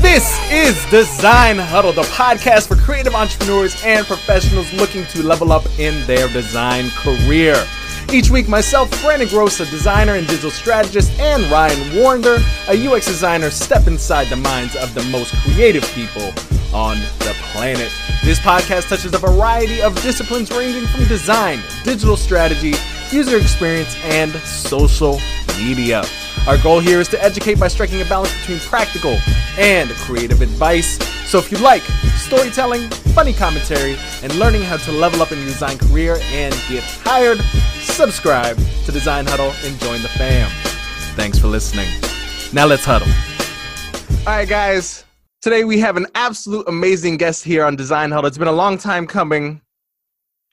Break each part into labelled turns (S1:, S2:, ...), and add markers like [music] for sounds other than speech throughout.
S1: This is Design Huddle, the podcast for creative entrepreneurs and professionals looking to level up in their design career. Each week, myself, Brandon Gross, a designer and digital strategist, and Ryan Warner, a UX designer, step inside the minds of the most creative people on the planet. This podcast touches a variety of disciplines ranging from design, digital strategy, user experience, and social media. Our goal here is to educate by striking a balance between practical and creative advice. So if you like storytelling, funny commentary, and learning how to level up in your design career and get hired, subscribe to Design Huddle and join the fam. Thanks for listening. Now let's huddle. All right, guys. Today we have an absolute amazing guest here on Design Huddle. It's been a long time coming.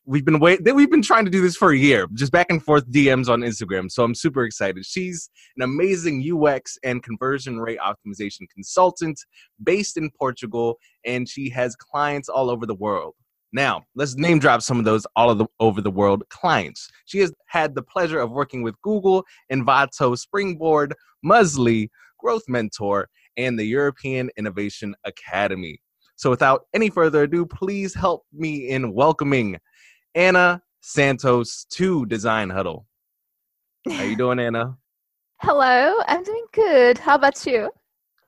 S1: We've been wait we've been trying to do this for a year just back and forth dms on instagram so i'm super excited. She's an amazing ux and conversion rate optimization consultant based in portugal and she has clients all over the world. Now let's name drop some of those all of the over the world clients. She has had the pleasure of working with google envato springboard Muzli growth mentor and the european innovation academy so without any further ado please help me in welcoming Anna Santos to Design Huddle. How you doing, Anna? [laughs]
S2: Hello, I'm doing good. How about you?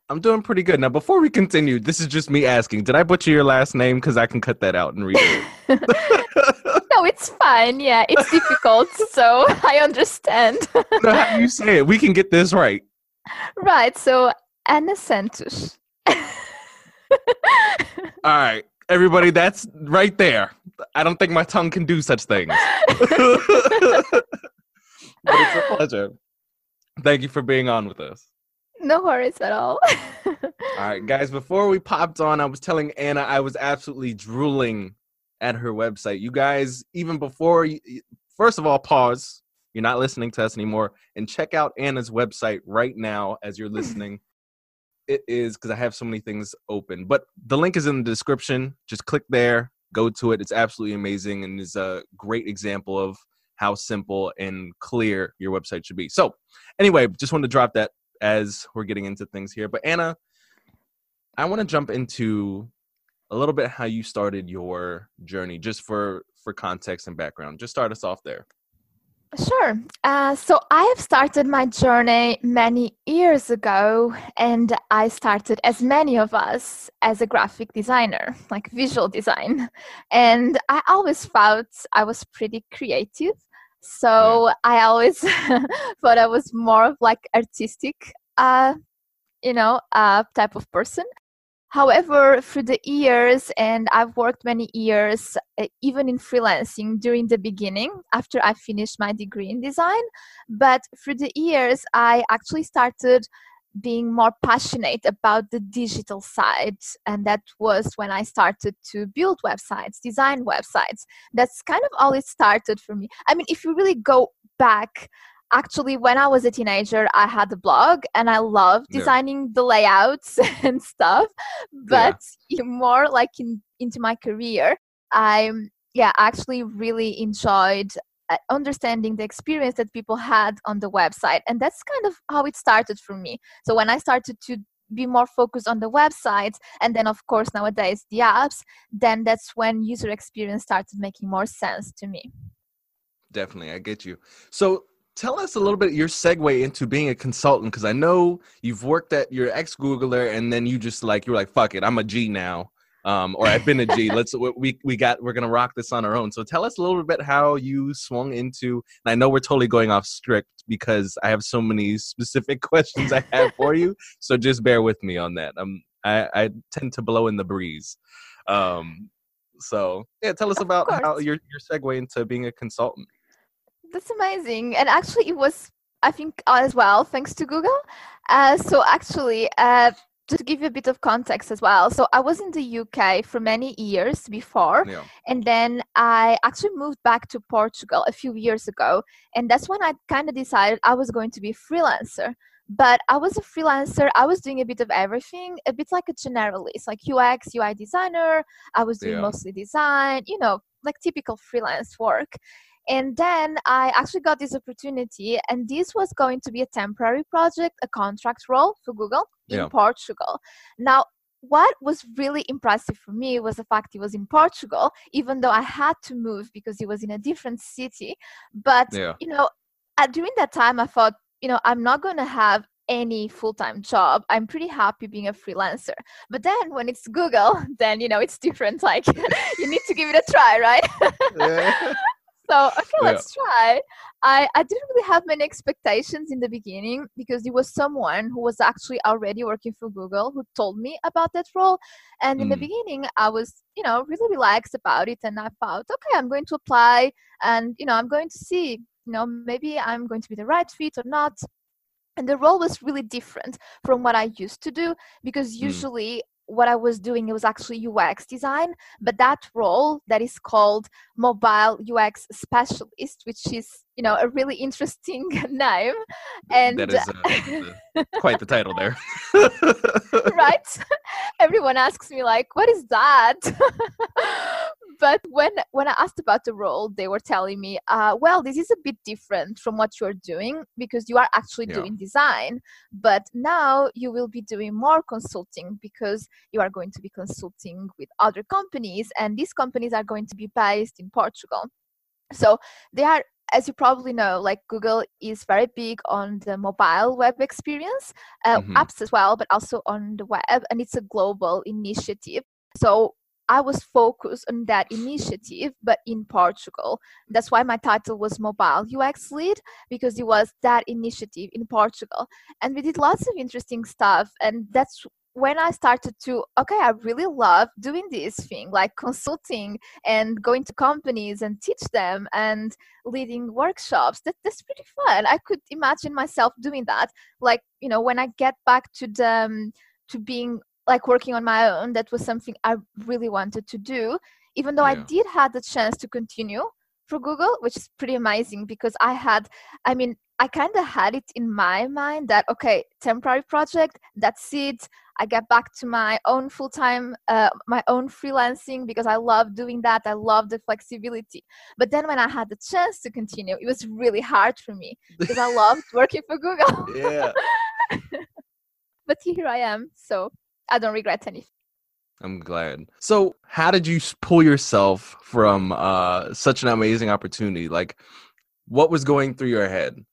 S1: I'm doing pretty good. Now, before we continue, this is just me asking. Did I butcher your last name? Because I can cut that out and read it. [laughs]
S2: no, it's fine. Yeah, it's [laughs] difficult, so I understand.
S1: no, how do you say it? We can get this right.
S2: Right. So Anna Santos. [laughs]
S1: All right, everybody, that's right there. I don't think my tongue can do such things. [laughs] but it's a pleasure. Thank you for being on with us.
S2: No worries at all.
S1: all right, guys, before we popped on, I was telling Anna I was absolutely drooling at her website. You guys, even before, you, first of all, pause. You're not listening to us anymore and check out Anna's website right now as you're listening. It is because I have so many things open, but the link is in the description. Just click there, go to it. It's absolutely amazing and is a great example of how simple and clear your website should be. So, anyway, just wanted to drop that as we're getting into things here. But Anna, I want to jump into a little bit how you started your journey, just for for context and background. Just start us off there.
S2: Sure. Uh, so I have started my journey many years ago, and I started, as many of us, as a graphic designer, like visual design. And I always felt I was pretty creative. So I always [laughs] thought I was more of like artistic, uh, you know, uh, type of person. However, through the years, and I've worked many years, uh, even in freelancing during the beginning, after I finished my degree in design, but through the years, I actually started being more passionate about the digital side and that was when i started to build websites design websites. That's kind of all it started for me. I mean if you really go back actually when i was a teenager i had a blog and i loved designing yeah. the layouts [laughs] and stuff but yeah. more like in into my career I'm yeah actually really enjoyed uh, understanding the experience that people had on the website and that's kind of how it started for me so when i started to be more focused on the websites and then of course nowadays the apps then that's when user experience started making more sense to me
S1: definitely i get you so tell us a little bit your segue into being a consultant because I know you've worked at your ex Googler and then you just like you're like fuck it I'm a G now um, or I've been a G let's we we got we're gonna rock this on our own. So tell us a little bit how you swung into and I know we're totally going off script because I have so many specific [laughs] questions I have for you so just bear with me on that. Um I, I tend to blow in the breeze. Um so yeah tell us about how your your segue into being a consultant
S2: that's amazing. And actually, it was, I think, as well, thanks to Google. Uh, so, actually, uh, to give you a bit of context as well. So, I was in the UK for many years before. Yeah. And then I actually moved back to Portugal a few years ago. And that's when I kind of decided I was going to be a freelancer. but I was a freelancer. I was doing a bit of everything, a bit like a generalist, like UX, UI designer. I was doing yeah. mostly design, you know, like typical freelance work. And then I actually got this opportunity, and this was going to be a temporary project, a contract role for Google in yeah. Portugal. Now, what was really impressive for me was the fact it was in Portugal, even though I had to move because it was in a different city. But, yeah. you know, at, during that time, I thought, you know, I'm not going to have any full-time job i'm pretty happy being a freelancer but then when it's google [laughs] then you know it's different like [laughs] you need to give it a try right yeah. [laughs] so okay let's try I, I didn't really have many expectations in the beginning because it was someone who was actually already working for google who told me about that role and in mm. the beginning i was you know really relaxed about it and i thought okay i'm going to apply and you know i'm going to see you know maybe i'm going to be the right fit or not and the role was really different from what i used to do because hmm. usually mm what I was doing it was actually UX design, but that role that is called mobile UX specialist, which is you know a really interesting [laughs] name,
S1: and that is uh, quite the title there, [laughs]
S2: right? [laughs] Everyone asks me like, "What is that?" But when when I asked about the role, they were telling me, uh, "Well, this is a bit different from what you're doing because you are actually yeah. doing design, but now you will be doing more consulting because you are going to be consulting with other companies, and these companies are going to be based in Portugal." So they are as you probably know, like Google is very big on the mobile web experience, uh, mm-hmm. apps as well, but also on the web, and it's a global initiative. So I was focused on that initiative, but in Portugal. That's why my title was Mobile UX Lead, because it was that initiative in Portugal. And we did lots of interesting stuff. And that's when I started to, okay, I really love doing this thing, like consulting and going to companies and teach them and leading workshops. That, that's pretty fun. I could imagine myself doing that. Like, you know, when I get back to the, um, to being like working on my own that was something i really wanted to do. Even though yeah. i did have the chance to continue for google which is pretty amazing because i had i mean i kind of had it in my mind that okay temporary project that's it. I get back to my own full-time uh, my own freelancing because i love doing that. I love the flexibility. But then when i had the chance to continue it was really hard for me because i [laughs] loved working for google.
S1: Yeah. [laughs]
S2: But here i am so I don't regret anything.
S1: I'm glad. So, how did you pull yourself from uh, such an amazing opportunity? Like, what was going through your head,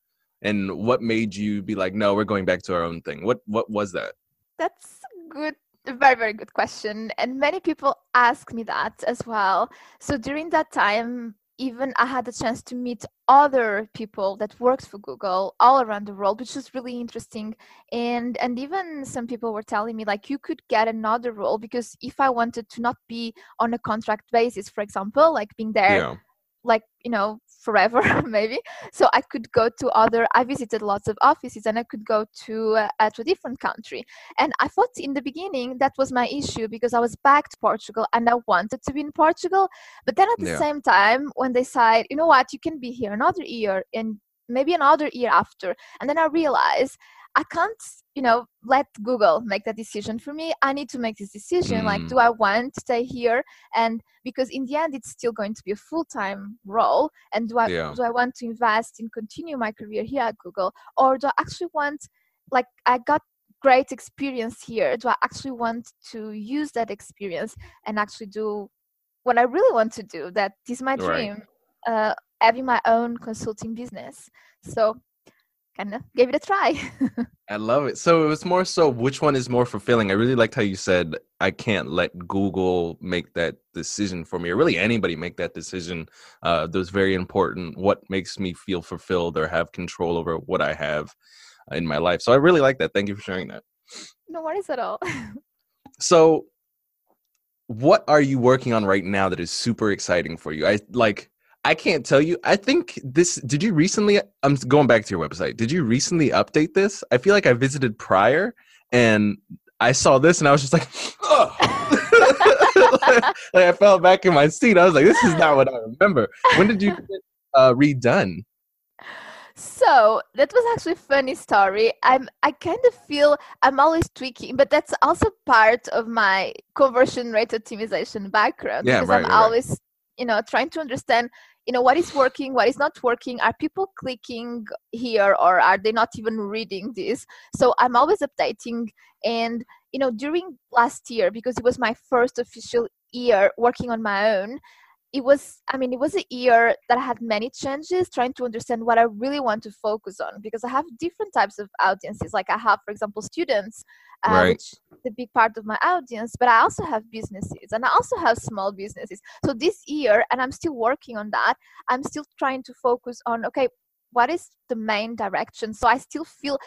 S1: and what made you be like, "No, we're going back to our own thing"? What What was that?
S2: That's good. A very very good question, and many people ask me that as well. So during that time, even I had the chance to meet other people that worked for Google all around the world, which was really interesting. And and even some people were telling me like you could get another role because if I wanted to not be on a contract basis, for example, like being there yeah like you know forever [laughs] maybe. So i could go to other i visited lots of offices and i could go to uh, to a different country. And i thought in the beginning that was my issue because i was back to portugal and i wanted to be in portugal. But then at the yeah. same time when they said you know what? You can be here another year and maybe another year after. And then i realized I can't, you know, let Google make that decision for me. I need to make this decision. Mm. Like, do I want to stay here? And because in the end, it's still going to be a full time role. And do I yeah. do I want to invest in continue my career here at Google, or do I actually want, like, I got great experience here. Do I actually want to use that experience and actually do what I really want to do? That is my dream. Right. Uh, having my own consulting business. So kind of gave it a try. [laughs]
S1: I love it. So it was more so which one is more fulfilling. I really liked how you said I can't let Google make that decision for me, or really anybody make that decision. Uh, was very important. What makes me feel fulfilled or have control over what I have in my life. So I really like that. Thank you for sharing that.
S2: No worries at all. [laughs]
S1: so what are you working on right now that is super exciting for you? I like I can't tell you. I think this. Did you recently? I'm going back to your website. Did you recently update this? I feel like I visited prior and I saw this and I was just like, oh. [laughs] like I fell back in my seat. I was like, this is not what I remember. When did you get uh, redone?
S2: so that was actually a funny story i'm i kind of feel i'm always tweaking but that's also part of my conversion rate optimization background
S1: yeah,
S2: because
S1: right,
S2: i'm
S1: right,
S2: always you know trying to understand you know what is working what is not working? Are people clicking here or are they not even reading this? So i'm always updating. And you know during last year because it was my first official year working on my own it was i mean it was a year that i had many changes trying to understand what i really want to focus on because i have different types of audiences. Like i have for example students uh,
S1: Right.
S2: which the big part of my audience but i also have businesses and i also have small businesses. So this year and i'm still working on that i'm still trying to focus on okay what is the main direction? So i still feel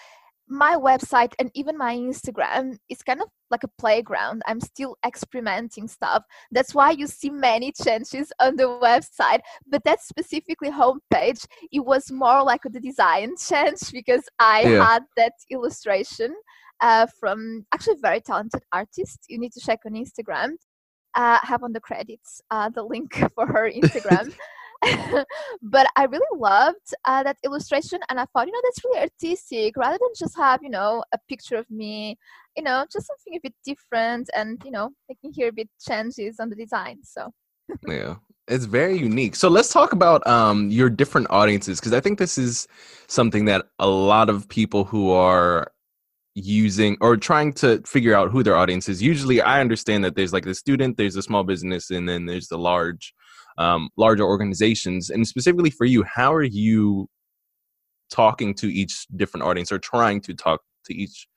S2: my website and even my instagram is kind of like a playground. I'm still experimenting stuff. That's why you see many changes on the website but that specifically homepage. It was more like the design [laughs] change because i
S1: Yeah.
S2: had that illustration uh, from actually a very talented artist. You need to check on instagram. Uh, have on the credits uh, the link [laughs] for her [laughs] instagram [laughs] but I really loved uh, that illustration, and I thought, you know, that's really artistic. Rather than just have, you know, a picture of me, you know, just something a bit different, and you know, making here a bit changes on the design. So
S1: yeah it's very unique so let's talk about um your different audiences because i think this is something that a lot of people who are using or trying to figure out who their audience is usually i understand that there's like the student there's a small business and then there's the large um, larger organizations and specifically for you how are you talking to each different audience or trying to talk to each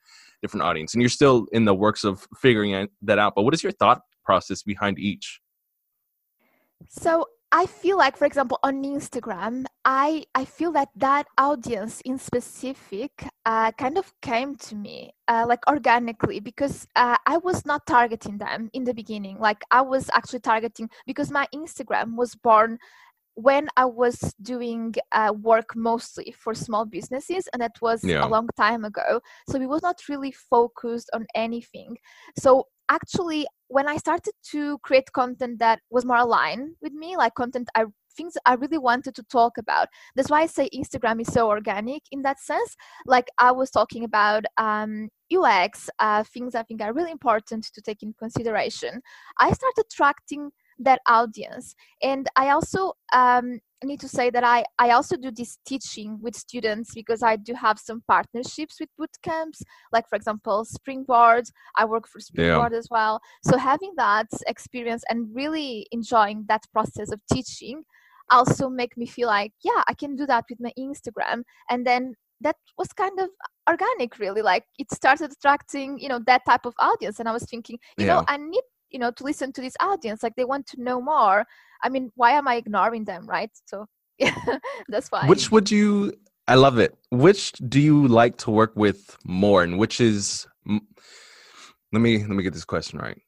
S1: different audience? And you're still in the works of figuring that out but what is your thought process behind each?
S2: So I feel like, for example, on Instagram, I I feel that that audience in specific uh, kind of came to me uh, like organically because uh, I was not targeting them in the beginning. Like I was actually targeting because my Instagram was born when I was doing uh, work mostly for small businesses, and that was
S1: Yeah.
S2: a long time ago. So it was not really focused on anything. So actually, when I started to create content that was more aligned with me, like content I things I really wanted to talk about. That's why I say Instagram is so organic in that sense. Like I was talking about um, UX, uh, things I think are really important to take in consideration. I started attracting that audience, and I also um, need to say that I, I also do this teaching with students because I do have some partnerships with boot camps, like for example Springboard. I work for Springboard as well. So having that experience and really enjoying that process of teaching also make me feel like yeah I can do that with my Instagram, and then that was kind of organic really like it started attracting you know that type of audience and i was thinking you
S1: Yeah.
S2: know i need you know to listen to this audience like they want to know more i mean why am i ignoring them right so [laughs] yeah that's why
S1: Which would you? I love it. Which do you like to work with more, and which is? Let me let me get this question right.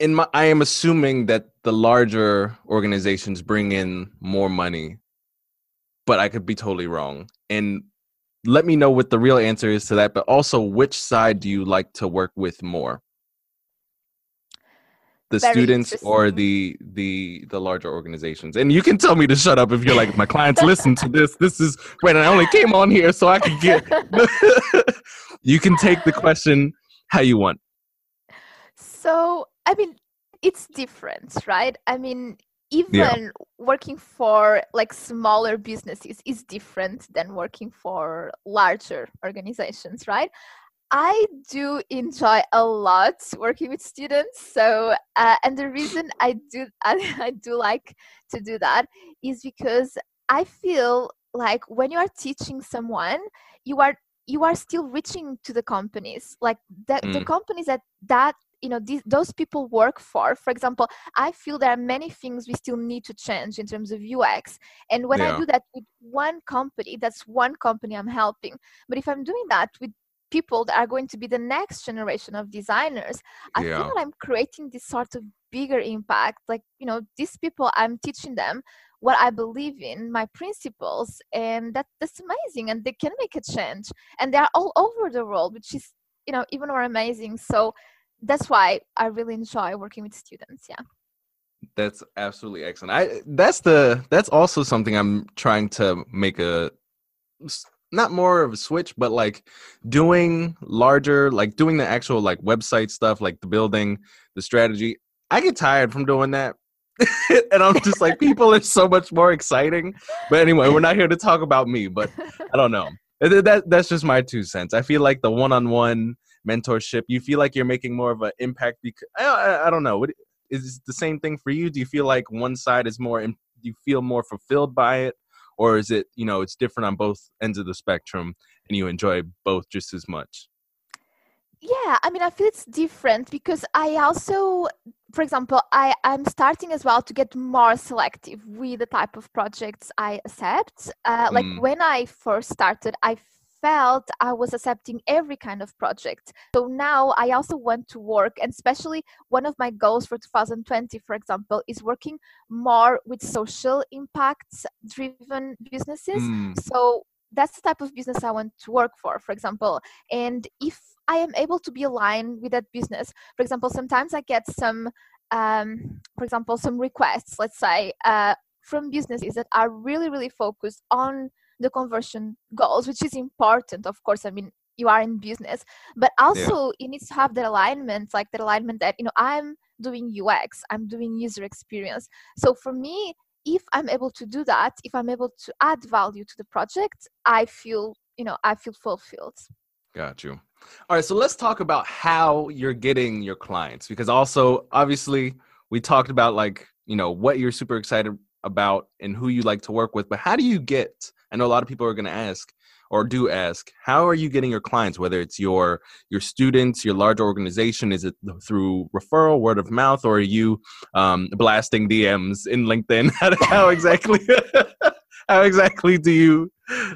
S1: In my, I am assuming that the larger organizations bring in more money, but I could be totally wrong. And let me know what the real answer is to that. But also, which side do you like to work with more? The
S2: Very
S1: students or the the the larger organizations? And you can tell me to shut up if you're like my clients listen to this. This is when I only came on here so I could get. [laughs] you can take the question how you want.
S2: So, I mean, it's different, right? I mean, even working for like smaller businesses is different than working for larger organizations, right? I do enjoy a lot working with students. So, uh, and the reason [laughs] I do I, [laughs] I do like to do that is because I feel like when you are teaching someone, you are you are still reaching to the companies, like the, the
S1: Mm.
S2: companies that that you know these, those people work for. For example, I feel there are many things we still need to change in terms of UX. And when I do that with one company, that's one company I'm helping. But if I'm doing that with people that are going to be the next generation of designers i
S1: Yeah.
S2: feel that i'm creating this sort of bigger impact like you know these people i'm teaching them what i believe in my principles and that that's amazing and they can make a change and they are all over the world which is you know even more amazing so that's why i really enjoy working with students yeah
S1: That's absolutely excellent. I that's the that's also something I'm trying to make a not more of a switch, but like doing larger, like doing the actual like website stuff, like the building, the strategy. I get tired from doing that. [laughs] and I'm just like, people are so much more exciting. But anyway, we're not here to talk about me, but I don't know. That that's just my two cents. I feel like the one-on-one mentorship, you feel like you're making more of an impact because I, I, I don't know. What, is the same thing for you? Do you feel like one side is more? Do you feel more fulfilled by it, or is it you know it's different on both ends of the spectrum, and you enjoy both just as much?
S2: Yeah, I mean, I feel it's different because I also, for example, I I'm starting as well to get more selective with the type of projects I accept. Uh, like mm. when I first started, I felt I was accepting every kind of project. So now I also want to work, and especially one of my goals for 2020, for example, is working more with social impacts driven businesses. Mm. So that's the type of business I want to work for, for example. And if I am able to be aligned with that business, for example, sometimes I get some, um, for example, some requests, let's say, uh, from businesses that are really, really focused on the conversion goals, which is important, of course. I mean, you are in business, but also yeah. you need to have that alignment, like that alignment that, you know, I'm doing UX, I'm doing user experience. So for me, if I'm able to do that, if I'm able to add value to the project, I feel, you know, I feel fulfilled.
S1: Got you. All right, so let's talk about how you're getting your clients because also obviously we talked about like, you know, what you're super excited about and who you like to work with, but how do you get I know a lot of people are going to ask or do ask how are you getting your clients whether it's your your students your large organization is it through referral word of mouth or are you um, blasting dms in linkedin [laughs] how exactly [laughs] how exactly do you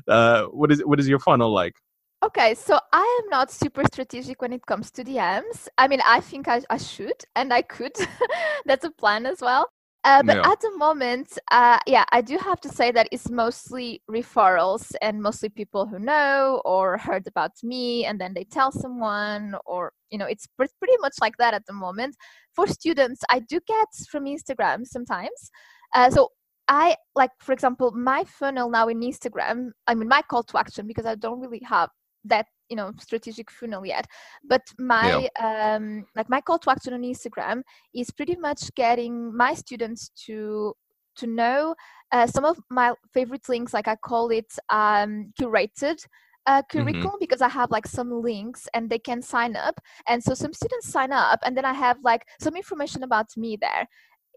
S1: uh, what is what is your funnel like
S2: Okay, so I am not super strategic when it comes to DMs. I mean, I think I, I should and I could. [laughs] That's a plan as well. Uh, but yeah. at the moment, uh, yeah, I do have to say that it's mostly referrals and mostly people who know or heard about me and then they tell someone or, you know, it's pretty much like that at the moment. For students, I do get from Instagram sometimes. Uh, so I like, for example, my funnel now in Instagram, I mean, my call to action, because I don't really have that you know strategic funnel yet but my yeah. um like my call to action on instagram is pretty much getting my students to to know uh, some of my favorite links like i call it um curated uh, mm-hmm. curriculum mm-hmm. because I have like some links and they can sign up. And so some students sign up, and then I have like some information about me there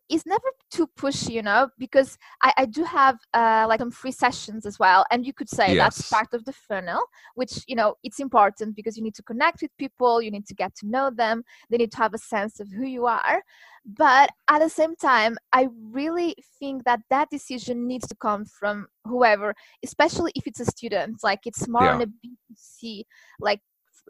S2: it's never too pushy, you know, because I, I do have uh, like some free sessions as well. And you could say yes. that's part of the funnel, which, you know, it's important because you need to connect with people, you need to get to know them, they need to have a sense of who you are. But at the same time, I really think that that decision needs to come from whoever, especially if it's a student. Like it's more yeah. on a B2C, like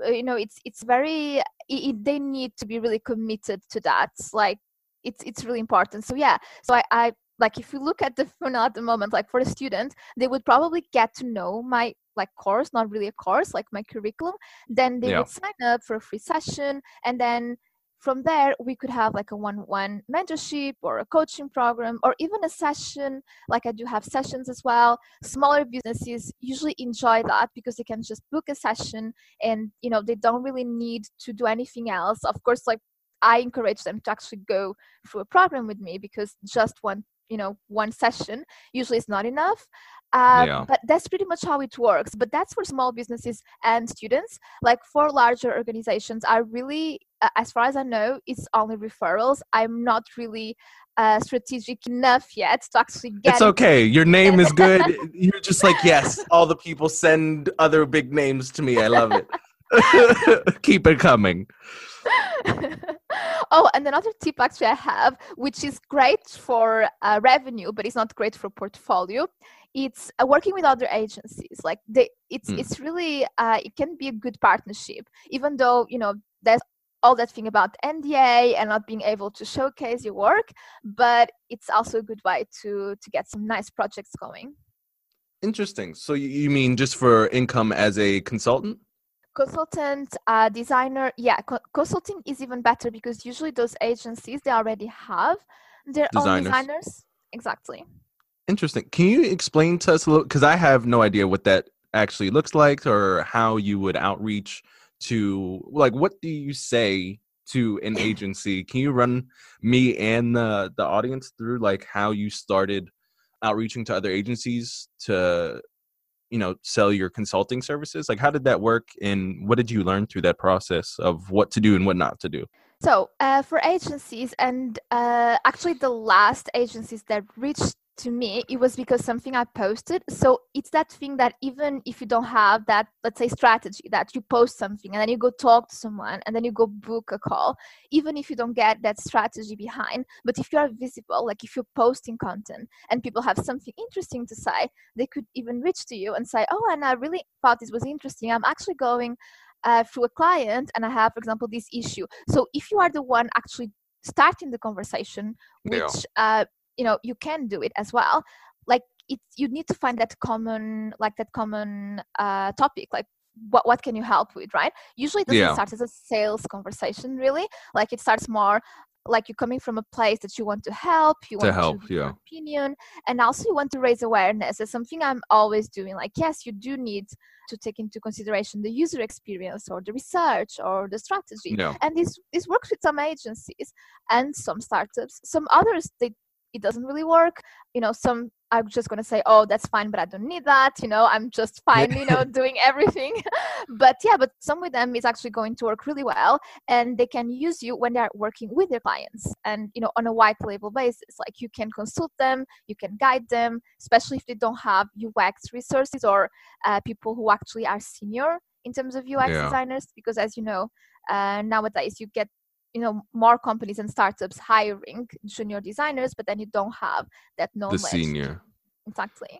S2: you know it's it's very it, they need to be really committed to that like it's it's really important. So yeah so I, I like if you look at the funnel at the moment like for a student they would probably get to know my like course not really a course like my curriculum. Then they yeah. would sign up for a free session and then from there we could have like a one-one mentorship or a coaching program or even a session. Like i do have sessions as well. Smaller businesses usually enjoy that because they can just book a session and you know they don't really need to do anything else. Of course like I encourage them to actually go through a program with me because just one you know one session usually is not enough. Um, yeah. but that's pretty much how it works. But that's for small businesses and students. Like for larger organizations i really uh, as far as i know it's only referrals. I'm not really uh, strategic enough yet to actually get
S1: it's okay. Your name is good. [laughs] You're just like yes all the people send other big names to me. I love it. [laughs] Keep it coming [laughs]
S2: oh, and another tip actually I have, which is great for uh, revenue, but it's not great for portfolio. It's uh, working with other agencies. Like they, it's mm. it's really uh, it can be a good partnership, even though you know there's all that thing about NDA and not being able to showcase your work, but it's also a good way to to get some nice projects going.
S1: Interesting. So you mean just for income as a consultant?
S2: Consultant uh, designer yeah co- consulting is even better because usually those agencies they already have their
S1: Designers.
S2: own designers. Exactly.
S1: Interesting. Can you explain to us a little? Because I have no idea what that actually looks like or how you would outreach to, like, what do you say to an [clears throat] agency? Can you run me and the, the audience through, like, how you started outreaching to other agencies to, you know, sell your consulting services? Like, how did that work? And what did you learn through that process of what to do and what not to do?
S2: So, uh, for agencies, and uh, actually, the last agencies that reached to me, it was because something I posted. So, it's that thing that even if you don't have that, let's say, strategy, that you post something and then you go talk to someone and then you go book a call, even if you don't get that strategy behind, but if you are visible, like if you're posting content and people have something interesting to say, they could even reach to you and say, Oh, and I really thought this was interesting. I'm actually going uh, through a client and I have, for example, this issue. So if you are the one actually starting the conversation, which
S1: Yeah.
S2: uh, you know you can do it as well, like it's you need to find that common like that common uh, topic like. What, what can you help with right usually it doesn't
S1: Yeah.
S2: start as a sales conversation really like it starts more like you're coming from a place that you want to help you
S1: To
S2: want
S1: help,
S2: to give
S1: yeah.
S2: opinion and also you want to raise awareness it's something i'm always doing like yes you do need to take into consideration the user experience or the research or the strategy
S1: Yeah.
S2: and this this works with some agencies and some startups some others they it doesn't really work. You know some are just going to say oh that's fine but i don't need that you know i'm just fine you know doing [laughs] everything. [laughs] But yeah but some with them is actually going to work really well and they can use you when they're working with their clients. And you know on a white label basis like you can consult them you can guide them especially if they don't have ux resources or uh, people who actually are senior in terms of ux
S1: Yeah.
S2: designers because as you know uh, nowadays you get you know more companies and startups hiring junior designers but then you don't have that knowledge
S1: The senior.
S2: exactly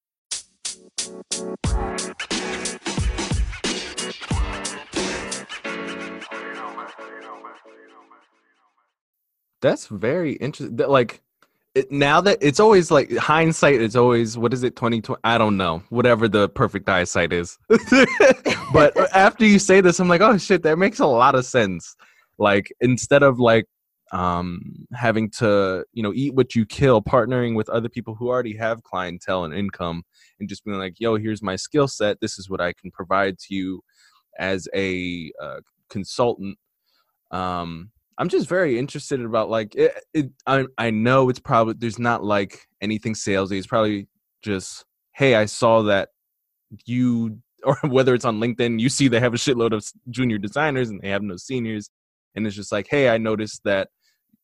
S1: That's very interesting. Like it, now that it's always like hindsight is always what is it 2020 I don't know whatever the perfect eyesight is. [laughs] but after you say this I'm like oh shit that makes a lot of sense. Like instead of like um having to you know eat what you kill partnering with other people who already have clientele and income and just being like yo here's my skill set. This is what I can provide to you as a uh, consultant. Um i'm just very interested about like it, it I, I know it's probably there's not like anything salesy. It's probably just hey i saw that you [laughs] or whether it's on linkedin you see they have a shitload of junior designers and they have no seniors. And it's just like hey i noticed that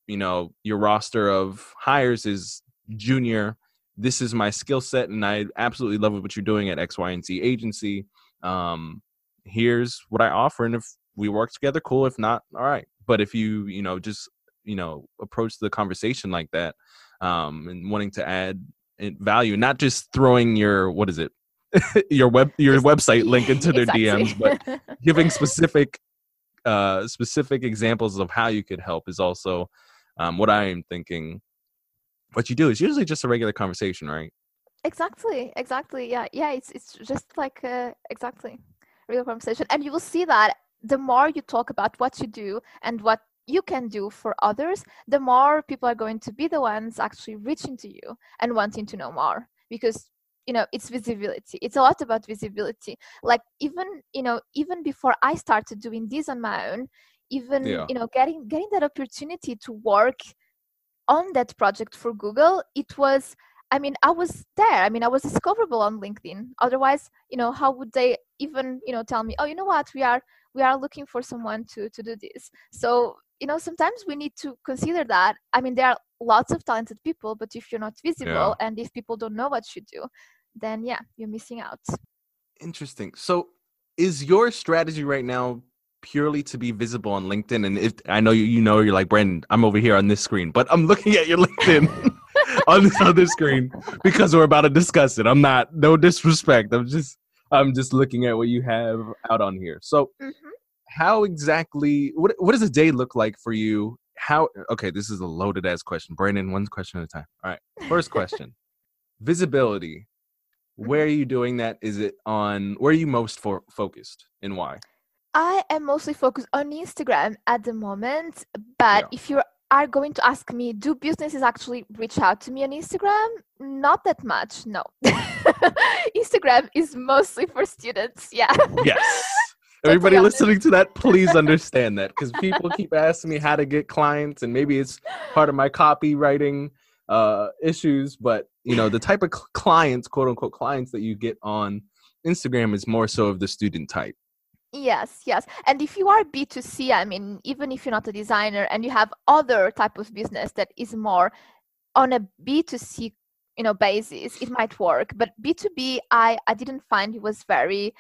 S1: you know your roster of hires is junior. This is my skill set and i absolutely love what you're doing at x y and z agency. Um here's what i offer and if we work together cool. If not all right. But if you you know just you know approach the conversation like that um and wanting to add value not just throwing your what is it? [laughs] Your web your website link into their
S2: Exactly.
S1: dms but giving [laughs] specific uh specific examples of how you could help is also um what i am thinking what you do is usually just a regular conversation right?
S2: Exactly exactly yeah yeah it's it's just like uh, exactly real conversation and you will see that the more you talk about what you do and what you can do for others the more people are going to be the ones actually reaching to you and wanting to know more because you know it's visibility it's a lot about visibility. Like even you know even before i started doing this on my own even
S1: Yeah.
S2: you know getting getting that opportunity to work on that project for google it was I mean, I was there. I mean, I was discoverable on LinkedIn. Otherwise, you know, how would they even, you know, tell me, oh, you know what, we are we are looking for someone to to do this. So, you know, sometimes we need to consider that. I mean, there are lots of talented people, but if you're not visible and if people don't know what you do, then yeah, you're missing out.
S1: Interesting. So, is your strategy right now purely to be visible on LinkedIn. And if I know you, you know, you're like Brandon, I'm over here on this screen, but I'm looking at your LinkedIn [laughs] on this other screen because we're about to discuss it. I'm not, no disrespect. I'm just, I'm just looking at what you have out on here. So, mm-hmm. how exactly? What what does a day look like for you? How? Okay, this is a loaded ass question, Brandon. One question at a time. All right. First question: [laughs] Visibility. Where are you doing that? Is it on? Where are you most for, focused, and why?
S2: I am mostly focused on Instagram at the moment, but yeah. if you are going to ask me, do businesses actually reach out to me on Instagram? Not that much, no. [laughs] Instagram is mostly for students, yeah.
S1: Yes. [laughs] Everybody listening to that, please [laughs] understand that because people keep asking me how to get clients, and maybe it's part of my copywriting uh, issues, but you know, the type of clients, quote unquote, clients that you get on Instagram is more so of the student type.
S2: Yes, yes. And if you are B2C, I mean, even if you're not a designer and you have other type of business that is more on a B2C, you know, basis, it might work. But B2B, I, I didn't find it was very,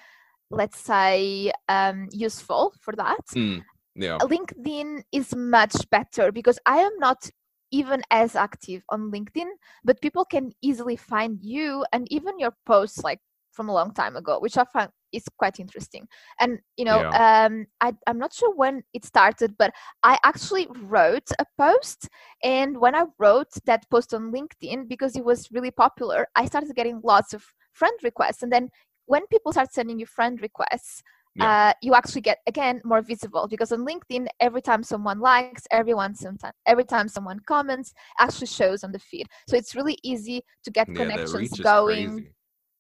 S2: let's say, um, useful for that.
S1: Mm, yeah.
S2: LinkedIn is much better because I am not even as active on LinkedIn, but people can easily find you and even your posts like from a long time ago, which I find is quite interesting. And you know, yeah. um, I, I'm not sure when it started, but I actually wrote a post, and when I wrote that post on LinkedIn because it was really popular, I started getting lots of friend requests, and then when people start sending you friend requests. Yeah. Uh, you actually get again more visible because on LinkedIn, every time someone likes, everyone sometimes every time someone comments, actually shows on the feed. So it's really easy to get yeah, connections going. Crazy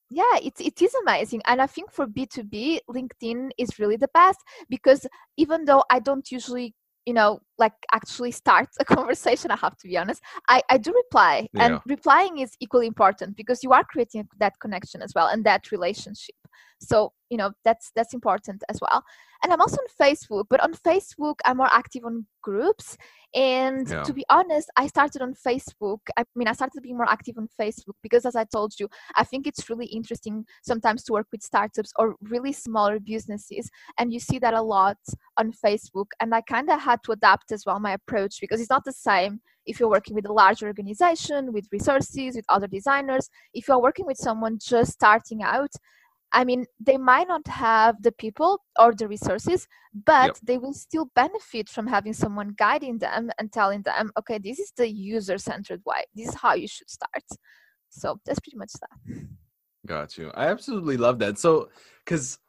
S2: yeah it's it is amazing and i think for b2b linkedin is really the best because even though i don't usually you know like actually start a [laughs] conversation i have to be honest i i do reply yeah. and replying is equally important because you are creating that connection as well and that relationship so you know that's that's important as well. And i'm also on facebook but on facebook i'm more active on groups. And yeah. to be honest i started on facebook. I mean i started being more active on facebook because as i told you i think it's really interesting sometimes to work with startups or really smaller businesses. And you see that a lot on facebook. And i kind of had to adapt as well my approach because it's not the same if you're working with a large organization with resources with other designers. If you're working with someone just starting out I mean, they might not have the people or the resources, but yep. they will still benefit from having someone guiding them and telling them, okay, this is the user centered way. This is how you should start. So that's pretty much that.
S1: Got you. I absolutely love that. So, because,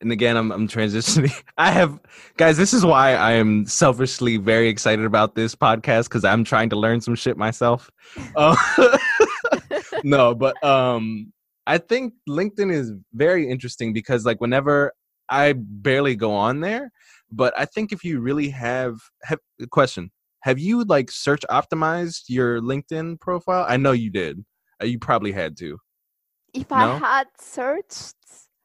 S1: and again, I'm, I'm transitioning. [laughs] I have, guys, this is why I am selfishly very excited about this podcast because I'm trying to learn some shit myself. [laughs] Uh, [laughs] no, but, um, I think LinkedIn is very interesting because like whenever I barely go on there, but I think if you really have have a question, have you like search optimized your LinkedIn profile? I know you did. Uh, you probably had to.
S2: If no? I had searched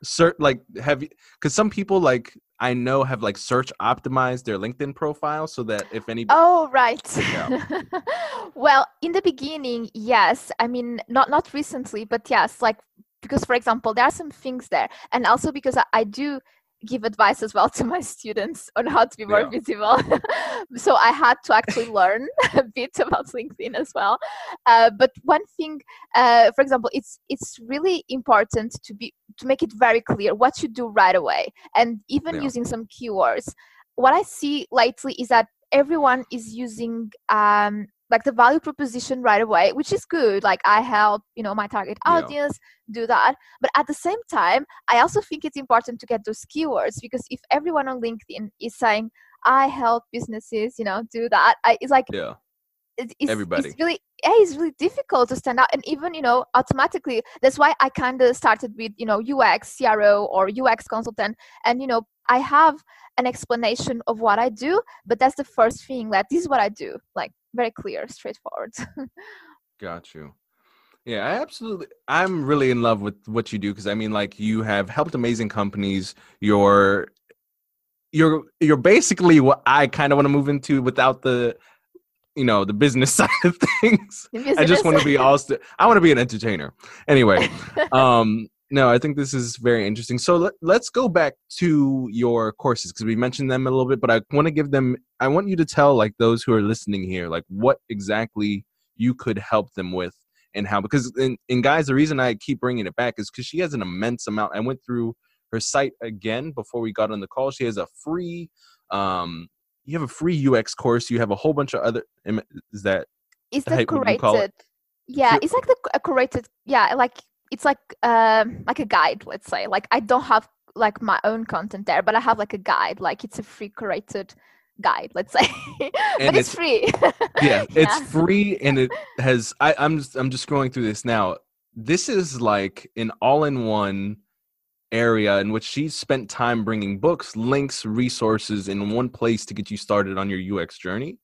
S1: search like have you because some people like I know have like search optimized their LinkedIn profile so that if any
S2: Oh right. [laughs] Well, in the beginning, yes. I mean not not recently, but yes, like because for example, there are some things there. And also because I, I do give advice as well [laughs] to my students on how to be more yeah. visible. [laughs] so I had to actually learn [laughs] a bit about LinkedIn as well. Uh, but one thing, uh, for example, it's it's really important to be to make it very clear what you do right away, and even yeah. using some keywords. What I see lately is that everyone is using um, like the value proposition right away which is good. Like i help you know my target audience yeah. do that. But at the same time i also think it's important to get those keywords because if everyone on linkedin is saying i help businesses you know do that I, it's like
S1: yeah.
S2: it's, Everybody. It's really yeah, it's really difficult to stand out. And even you know automatically that's why i kind of started with you know ux cro or ux consultant. And you know i have an explanation of what i do but that's the first thing that this is what i do. Like very clear, straightforward. [laughs]
S1: Got you. Yeah, I absolutely. I'm really in love with what you do because I mean, like, you have helped amazing companies. You're, you're, you're basically what I kind of want to move into without the, you know, the business [laughs] side of things. I just want to be all. St- I want to be an entertainer. Anyway, [laughs] um, no, I think this is very interesting. So let, let's go back to your courses because we mentioned them a little bit, but I want to give them. I want you to tell like those who are listening here, like what exactly you could help them with and how. Because in, in guys, the reason I keep bringing it back is because she has an immense amount. I went through her site again before we got on the call. She has a free. um You have a free UX course. You have a whole bunch of other. Is that
S2: is that curated? Yeah, it's like the a curated. Yeah, like it's like um like a guide let's say. Like i don't have like my own content there but i have like a guide. Like it's a free curated guide let's say. [laughs] But it's, it's, free. [laughs]
S1: Yeah it's free and it has I, i'm just i'm just scrolling through this now. This is like an all-in-one area in which she spent time bringing books links resources in one place to get you started on your ux journey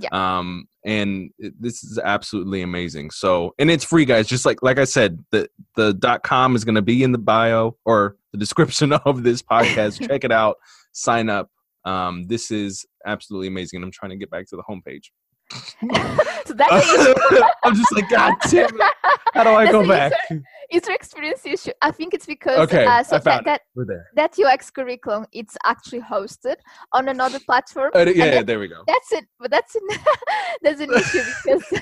S2: yeah.
S1: Um, and it, this is absolutely amazing. So, and it's free, guys. Just like like I said, the the dot com is going to be in the bio or the description [laughs] of this podcast. [laughs] Check it out. Sign up. Um, this is absolutely amazing. And I'm trying to get back to the homepage. So [laughs] I'm just like, God damn it. How do I [laughs] go back?
S2: user experience issue. I think it's because
S1: okay,
S2: uh,
S1: so that,
S2: that, that UX curriculum it's actually hosted on another platform.
S1: Uh, yeah, that, there we go.
S2: That's it. But that's an, [laughs] that's an issue because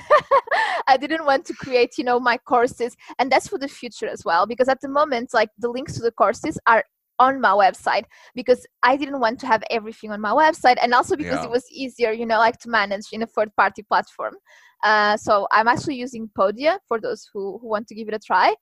S2: I didn't want to create, you know, my courses, and that's for the future as well. Because at the moment, like the links to the courses are on my website because I didn't want to have everything on my website and also because yeah. it was easier, you know, like to manage in a third party platform. Uh, so I'm actually using Podia for those who, who want to give it a try.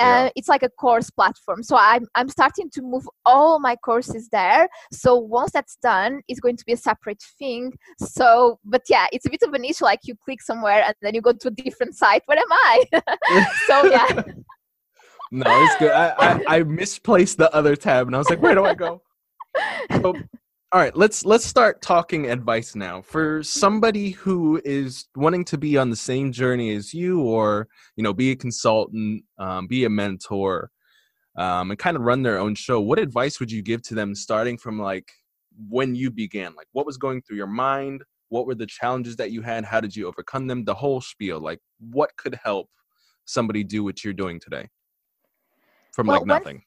S2: And yeah. it's like a course platform. So I'm, I'm starting to move all my courses there. So once that's done, it's going to be a separate thing. So, but yeah, it's a bit of an issue. Like you click somewhere and then you go to a different site. Where am I? [laughs] so yeah. [laughs]
S1: no, it's good. I, I, I misplaced the other tab and I was like, where do I go? [laughs] So all right let's let's start talking advice now. For somebody who is wanting to be on the same journey as you or you know be a consultant um, be a mentor um, and kind of run their own show what advice would you give to them starting from like when you began? Like what was going through your mind? What were the challenges that you had? How did you overcome them? The whole spiel like what could help somebody do what you're doing today from well, like nothing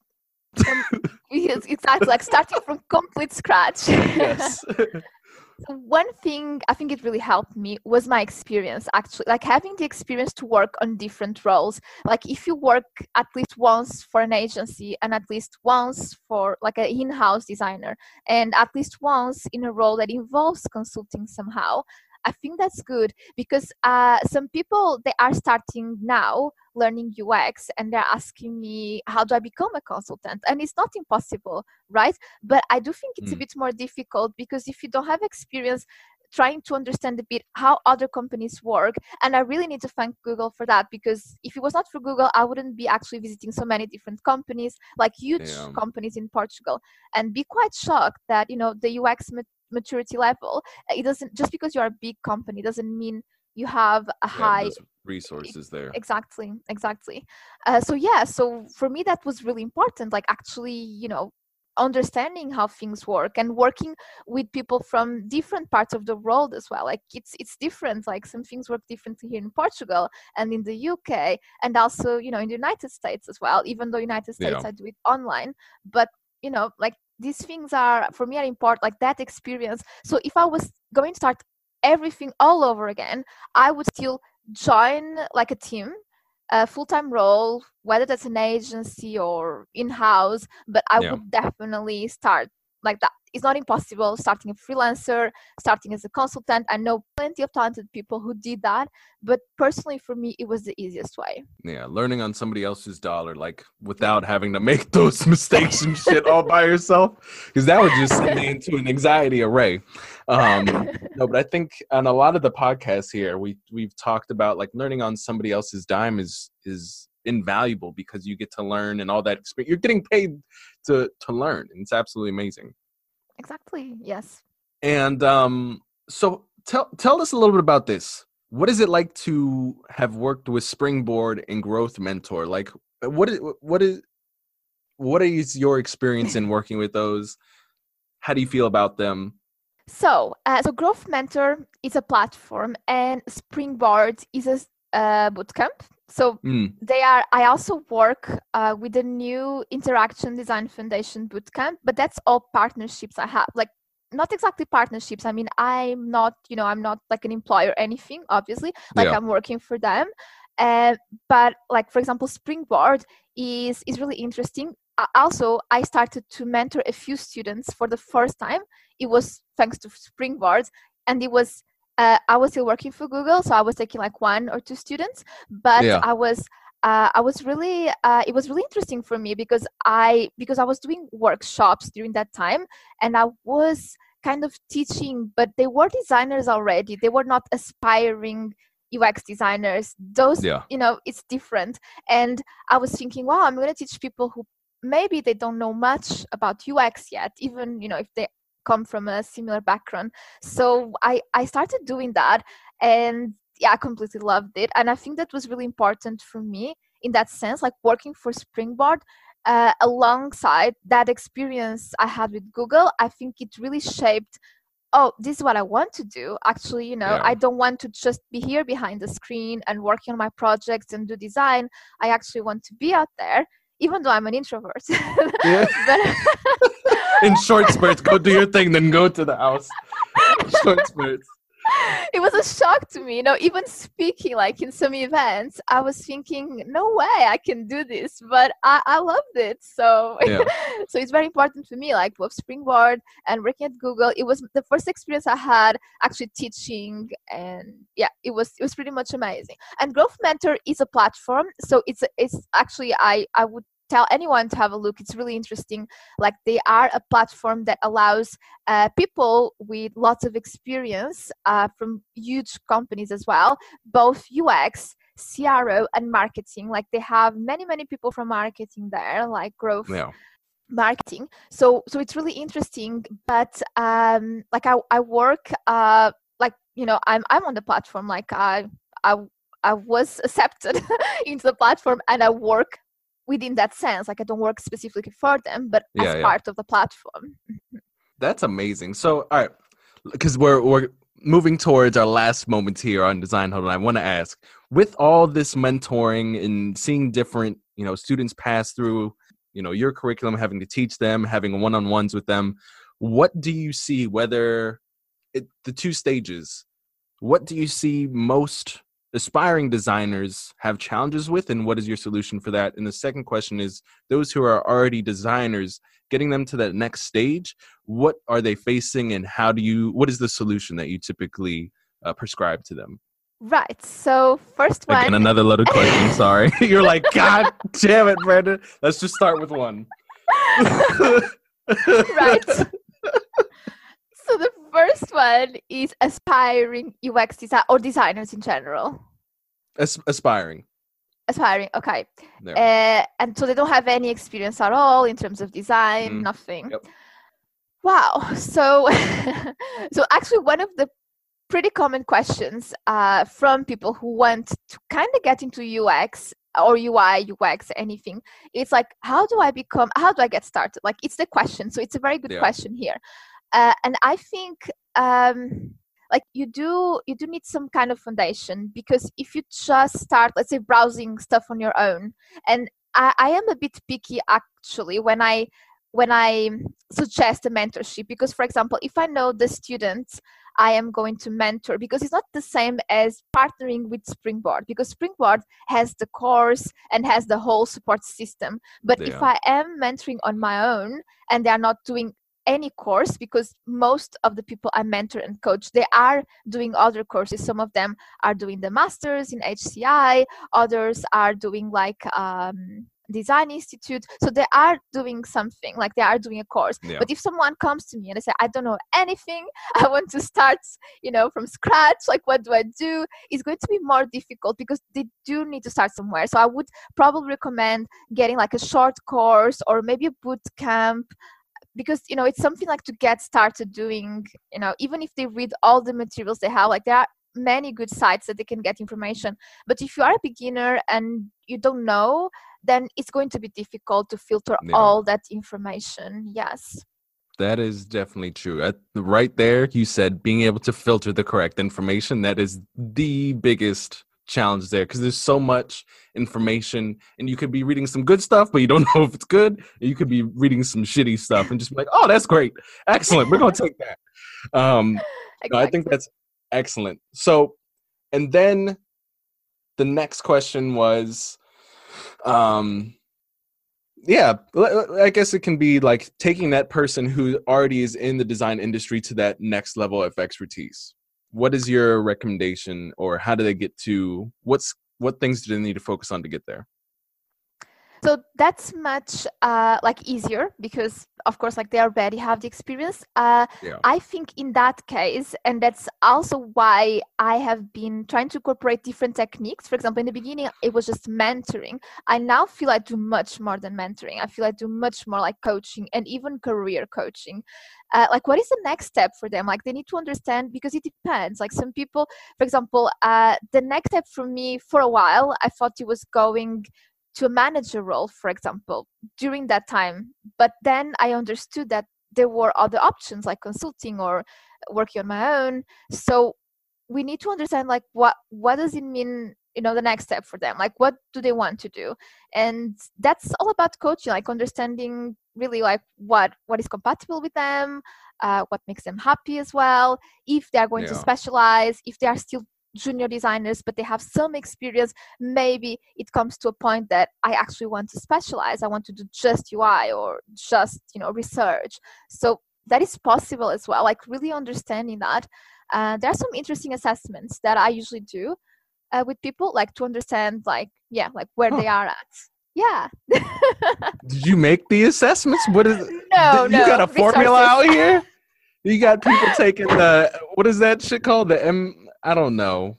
S2: um, it's, it's like starting from [laughs] complete scratch.
S1: Yes. [laughs]
S2: so one thing I think it really helped me was my experience actually, like having the experience to work on different roles. Like if you work at least once for an agency and at least once for like an in-house designer and at least once in a role that involves consulting somehow, I think that's good because uh, some people they are starting now learning UX and they're asking me how do I become a consultant and it's not impossible right but I do think it's mm. a bit more difficult because if you don't have experience trying to understand a bit how other companies work and i really need to thank google for that because if it was not for google i wouldn't be actually visiting so many different companies like huge Damn. companies in portugal and be quite shocked that you know the ux maturity level it doesn't just because you're a big company doesn't mean you have a yeah, high
S1: resources there.
S2: Exactly exactly. Uh, so yeah so for me that was really important like actually you know understanding how things work and working with people from different parts of the world as well. Like it's it's different like some things work differently here in portugal and in the uk and also you know in the united states as well even though united states yeah. i do it online. But you know like these things are for me are important like that experience so if i was going to start everything all over again i would still join like a team a full-time role whether that's an agency or in-house but i yeah. would definitely start like that it's not impossible starting a freelancer starting as a consultant. I know plenty of talented people who did that but personally for me it was the easiest way.
S1: Yeah learning on somebody else's dollar like without having to make [laughs] those mistakes and shit all by yourself because that would just send me into an anxiety array. Um [laughs] no but i think on a lot of the podcasts here we we've talked about like learning on somebody else's dime is is invaluable because you get to learn and all that experience you're getting paid to to learn and it's absolutely amazing
S2: exactly yes.
S1: And um so tell tell us a little bit about this. What is it like to have worked with springboard and growth mentor? Like what is what is what is your experience in [laughs] working with those? How do you feel about them?
S2: So uh, so growth mentor is a platform and springboard is a uh, bootcamp So
S1: Mm.
S2: they are. I also work uh, with the new Interaction Design Foundation bootcamp, but that's all partnerships I have. Like not exactly partnerships. I mean, I'm not. You know, I'm not like an employer or anything. Obviously, like
S1: Yeah.
S2: I'm working for them. Uh, but like for example, Springboard is is really interesting. Also, I started to mentor a few students for the first time. It was thanks to Springboard, and it was uh, I was still working for Google, so I was taking like one or two students, but
S1: Yeah.
S2: I was uh, I was really uh, it was really interesting for me because I because I was doing workshops during that time, and I was kind of teaching, but they were designers already. They were not aspiring UX designers. Those
S1: Yeah.
S2: you know it's different, and I was thinking, wow, I'm going to teach people who maybe they don't know much about UX yet, even you know if they come from a similar background. So i i started doing that and yeah i completely loved it. And i think that was really important for me in that sense like working for springboard uh, alongside that experience i had with google i think it really shaped oh this is what i want to do. Actually you know
S1: Yeah.
S2: i don't want to just be here behind the screen and working on my projects and do design. I actually want to be out there even though i'm an introvert
S1: Yeah. [laughs]
S2: but [laughs]
S1: In short spurts, go do your thing, then go to the house. [laughs] short spurts. [laughs]
S2: it was a shock to me you know even speaking like in some events i was thinking no way i can do this but i, I loved it. So
S1: Yeah. [laughs]
S2: so it's very important for me like both springboard and working at google. It was the first experience i had actually teaching and yeah it was it was pretty much amazing. And growth mentor is a platform so it's it's actually i i would tell anyone to have a look. It's really interesting. Like they are a platform that allows uh, people with lots of experience uh, from huge companies as well both ux cro and marketing. Like they have many many people from marketing there like growth
S1: Yeah.
S2: marketing. So so it's really interesting but um like i, I work uh like you know i'm i'm on the platform. Like i i i was accepted [laughs] into the platform and i work within that sense like i don't work specifically for them but
S1: Yeah,
S2: as
S1: yeah.
S2: part of the platform mm-hmm.
S1: That's amazing. So, all right, because we're we're moving towards our last moment here on Design Huddle. And I want to ask, with all this mentoring and seeing different, you know, students pass through, you know, your curriculum, having to teach them, having one-on-ones with them, what do you see? Whether it, the two stages, what do you see most aspiring designers have challenges with, and what is your solution for that? And the second question is, those who are already designers, getting them to that next stage what are they facing and how do you what is the solution that you typically uh, prescribe to them?
S2: Right. So first one
S1: again another loaded question [laughs] sorry. [laughs] You're like god damn it brandon. Let's just start with one. [laughs]
S2: Right so the first one is aspiring ux design or designers in general
S1: As- aspiring
S2: aspiring okay uh, and so they don't have any experience at all in terms of design
S1: Mm.
S2: nothing
S1: Yep.
S2: wow so [laughs] so actually one of the pretty common questions uh, from people who want to kind of get into ux or ui ux anything it's like how do i become how do i get started like it's the question so it's a very good
S1: Yeah.
S2: question here uh, and i think um, like you do you do need some kind of foundation because if you just start let's say browsing stuff on your own and I, I am a bit picky actually when i when i suggest a mentorship because for example if i know the student i am going to mentor because it's not the same as partnering with springboard because springboard has the course and has the whole support system. But if i am mentoring on my own and they are not doing any course because most of the people I mentor and coach they are doing other courses. Some of them are doing the masters in HCI, others are doing like um, design institute. So they are doing something like they are doing a course.
S1: Yeah.
S2: But if someone comes to me and I say I don't know anything, [laughs] I want to start, you know, from scratch. Like what do I do? It's going to be more difficult because they do need to start somewhere. So I would probably recommend getting like a short course or maybe a boot camp because you know it's something like to get started doing you know even if they read all the materials they have like there are many good sites that they can get information but if you are a beginner and you don't know then it's going to be difficult to filter
S1: Yeah.
S2: all that information yes
S1: That is definitely true. At, right there, you said being able to filter the correct information. That is the biggest challenge there because there's so much information and you could be reading some good stuff but you don't [laughs] know if it's good you could be reading some shitty stuff and just be like oh that's great. Excellent. We're gonna take that. Um exactly. [laughs] no, i think that's excellent. So and then the next question was um yeah i guess it can be like taking that person who already is in the design industry to that next level of expertise what is your recommendation or how do they get to what's what things do they need to focus on to get there
S2: so that's much uh, like easier because of course like they already have the experience. Uh, yeah. i think in that case and that's also why i have been trying to incorporate different techniques. For example in the beginning it was just mentoring. I now feel i do much more than mentoring. I feel i do much more like coaching and even career coaching. Uh, like what is the next step for them? Like they need to understand because it depends. Like some people for example uh, the next step for me for a while i thought it was going to a manager role, for example, during that time. But then I understood that there were other options like consulting or working on my own. So we need to understand like what what does it mean you know the next step for them like what do they want to do and that's all about coaching like understanding really like what what is compatible with them uh, what makes them happy as well if they are going yeah. to specialize if they are still junior designers but they have some experience. Maybe it comes to a point that i actually want to specialize. I want to do just ui or just you know research. So that is possible as well like really understanding that. Uh, there are some interesting assessments that i usually do uh, with people like to understand like yeah like where huh. they are at. Yeah. [laughs]
S1: Did you make the assessments? What is
S2: no
S1: you
S2: no,
S1: got a formula out here? [laughs] You got people taking the what is that shit called? The m I don't know.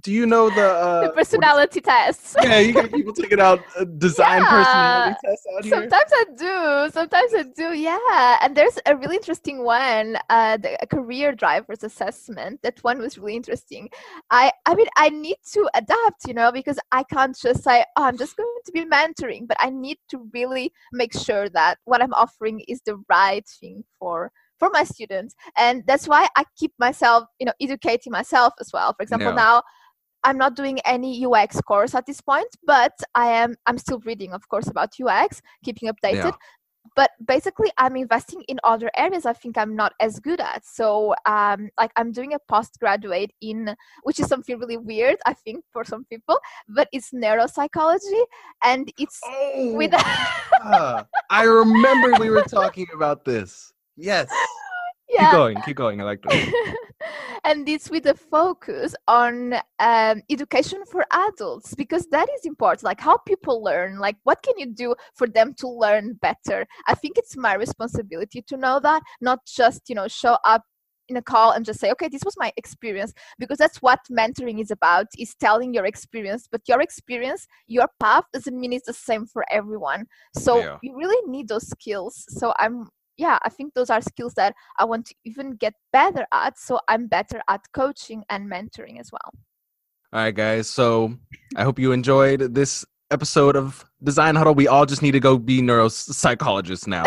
S1: Do you know the uh,
S2: the personality tests?
S1: Yeah, you got people [laughs] taking out uh, design yeah. personality tests out
S2: here. Sometimes I do. Sometimes I do. Yeah, and there's a really interesting one, uh, the career drivers assessment. That one was really interesting. I I mean I need to adapt, you know, because I can't just say oh, I'm just going to be mentoring, but I need to really make sure that what I'm offering is the right thing for for my students. And that's why i keep myself you know educating myself as well. For example yeah. now i'm not doing any ux course at this point but i am i'm still reading of course about ux keeping updated. Yeah. but basically i'm investing in other areas i think i'm not as good at. So um, like i'm doing a postgraduate in which is something really weird i think for some people but it's neuropsychology and it's
S1: oh, with [laughs] uh, i remember we were talking about this Yes. [laughs] Yeah. Keep going, keep going. I like that. [laughs]
S2: and it's with a focus on um, education for adults because that is important. Like how people learn. Like what can you do for them to learn better? I think it's my responsibility to know that, not just you know show up in a call and just say okay this was my experience because that's what mentoring is about is telling your experience but your experience your path doesn't mean it's the same for everyone so yeah. you really need those skills so i'm yeah i think those are skills that i want to even get better at so i'm better at coaching and mentoring as well.
S1: All right guys so i hope you enjoyed this episode of design huddle. We all just need to go be neuropsychologists now.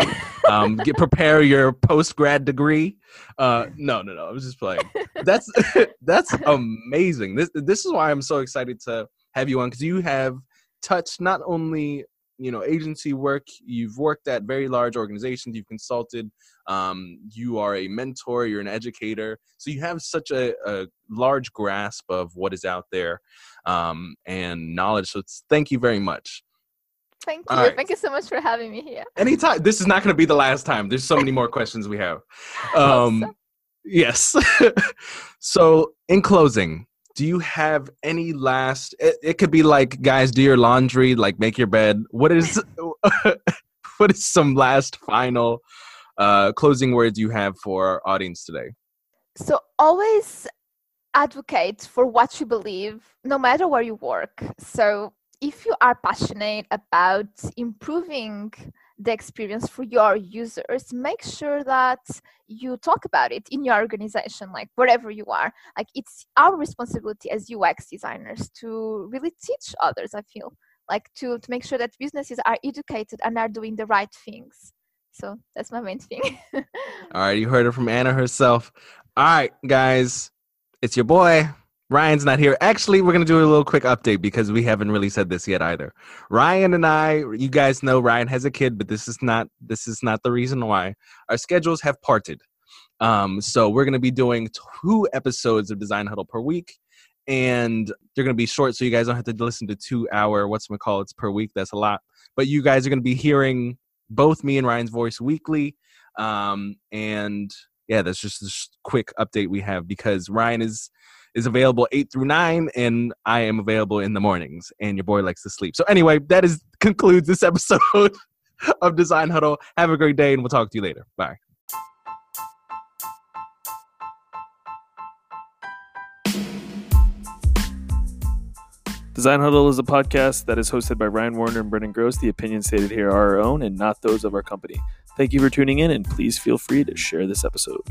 S1: Um, [laughs] get prepare your post grad degree. Uh, no no no i was just playing. [laughs] That's [laughs] that's amazing. This this is why i'm so excited to have you on because you have touched not only you know agency work you've worked at very large organizations you've consulted um, you are a mentor you're an educator so you have such a, a large grasp of what is out there um, and knowledge so thank you very much
S2: Thank you. Right. Thank you so much for having me here.
S1: Anytime. This is not going to be the last time. There's so many more questions we have. [laughs] Um. Yes. [laughs] so, in closing, do you have any last it, it, could be like guys do your laundry like make your bed. What is [laughs] what is some last final uh closing words you have for our audience today?
S2: So always advocate for what you believe no matter where you work. So if you are passionate about improving the experience for your users make sure that you talk about it in your organization like wherever you are. Like it's our responsibility as ux designers to really teach others i feel like to to make sure that businesses are educated and are doing the right things. So that's my main thing. [laughs]
S1: All right you heard it from anna herself. All right guys it's your boy Ryan's not here. Actually, we're going to do a little quick update because we haven't really said this yet either. Ryan and I, you guys know Ryan has a kid, but this is not this is not the reason why. Our schedules have parted. Um, so we're going to be doing two episodes of Design Huddle per week and they're going to be short so you guys don't have to listen to 2 hour what's it call it's per week. That's a lot. But you guys are going to be hearing both me and Ryan's voice weekly. Um, and yeah, that's just this quick update we have because Ryan is is available eight through nine, and I am available in the mornings. And your boy likes to sleep. So anyway, that is [laughs] concludes this episode [laughs] of Design Huddle. Have a great day, and we'll talk to you later. Bye.
S3: Design Huddle is a podcast that is hosted by Ryan Warner and Brandon Groce. The opinions stated here are our own and not those of our company. Thank you for tuning in, and please feel free to share this episode.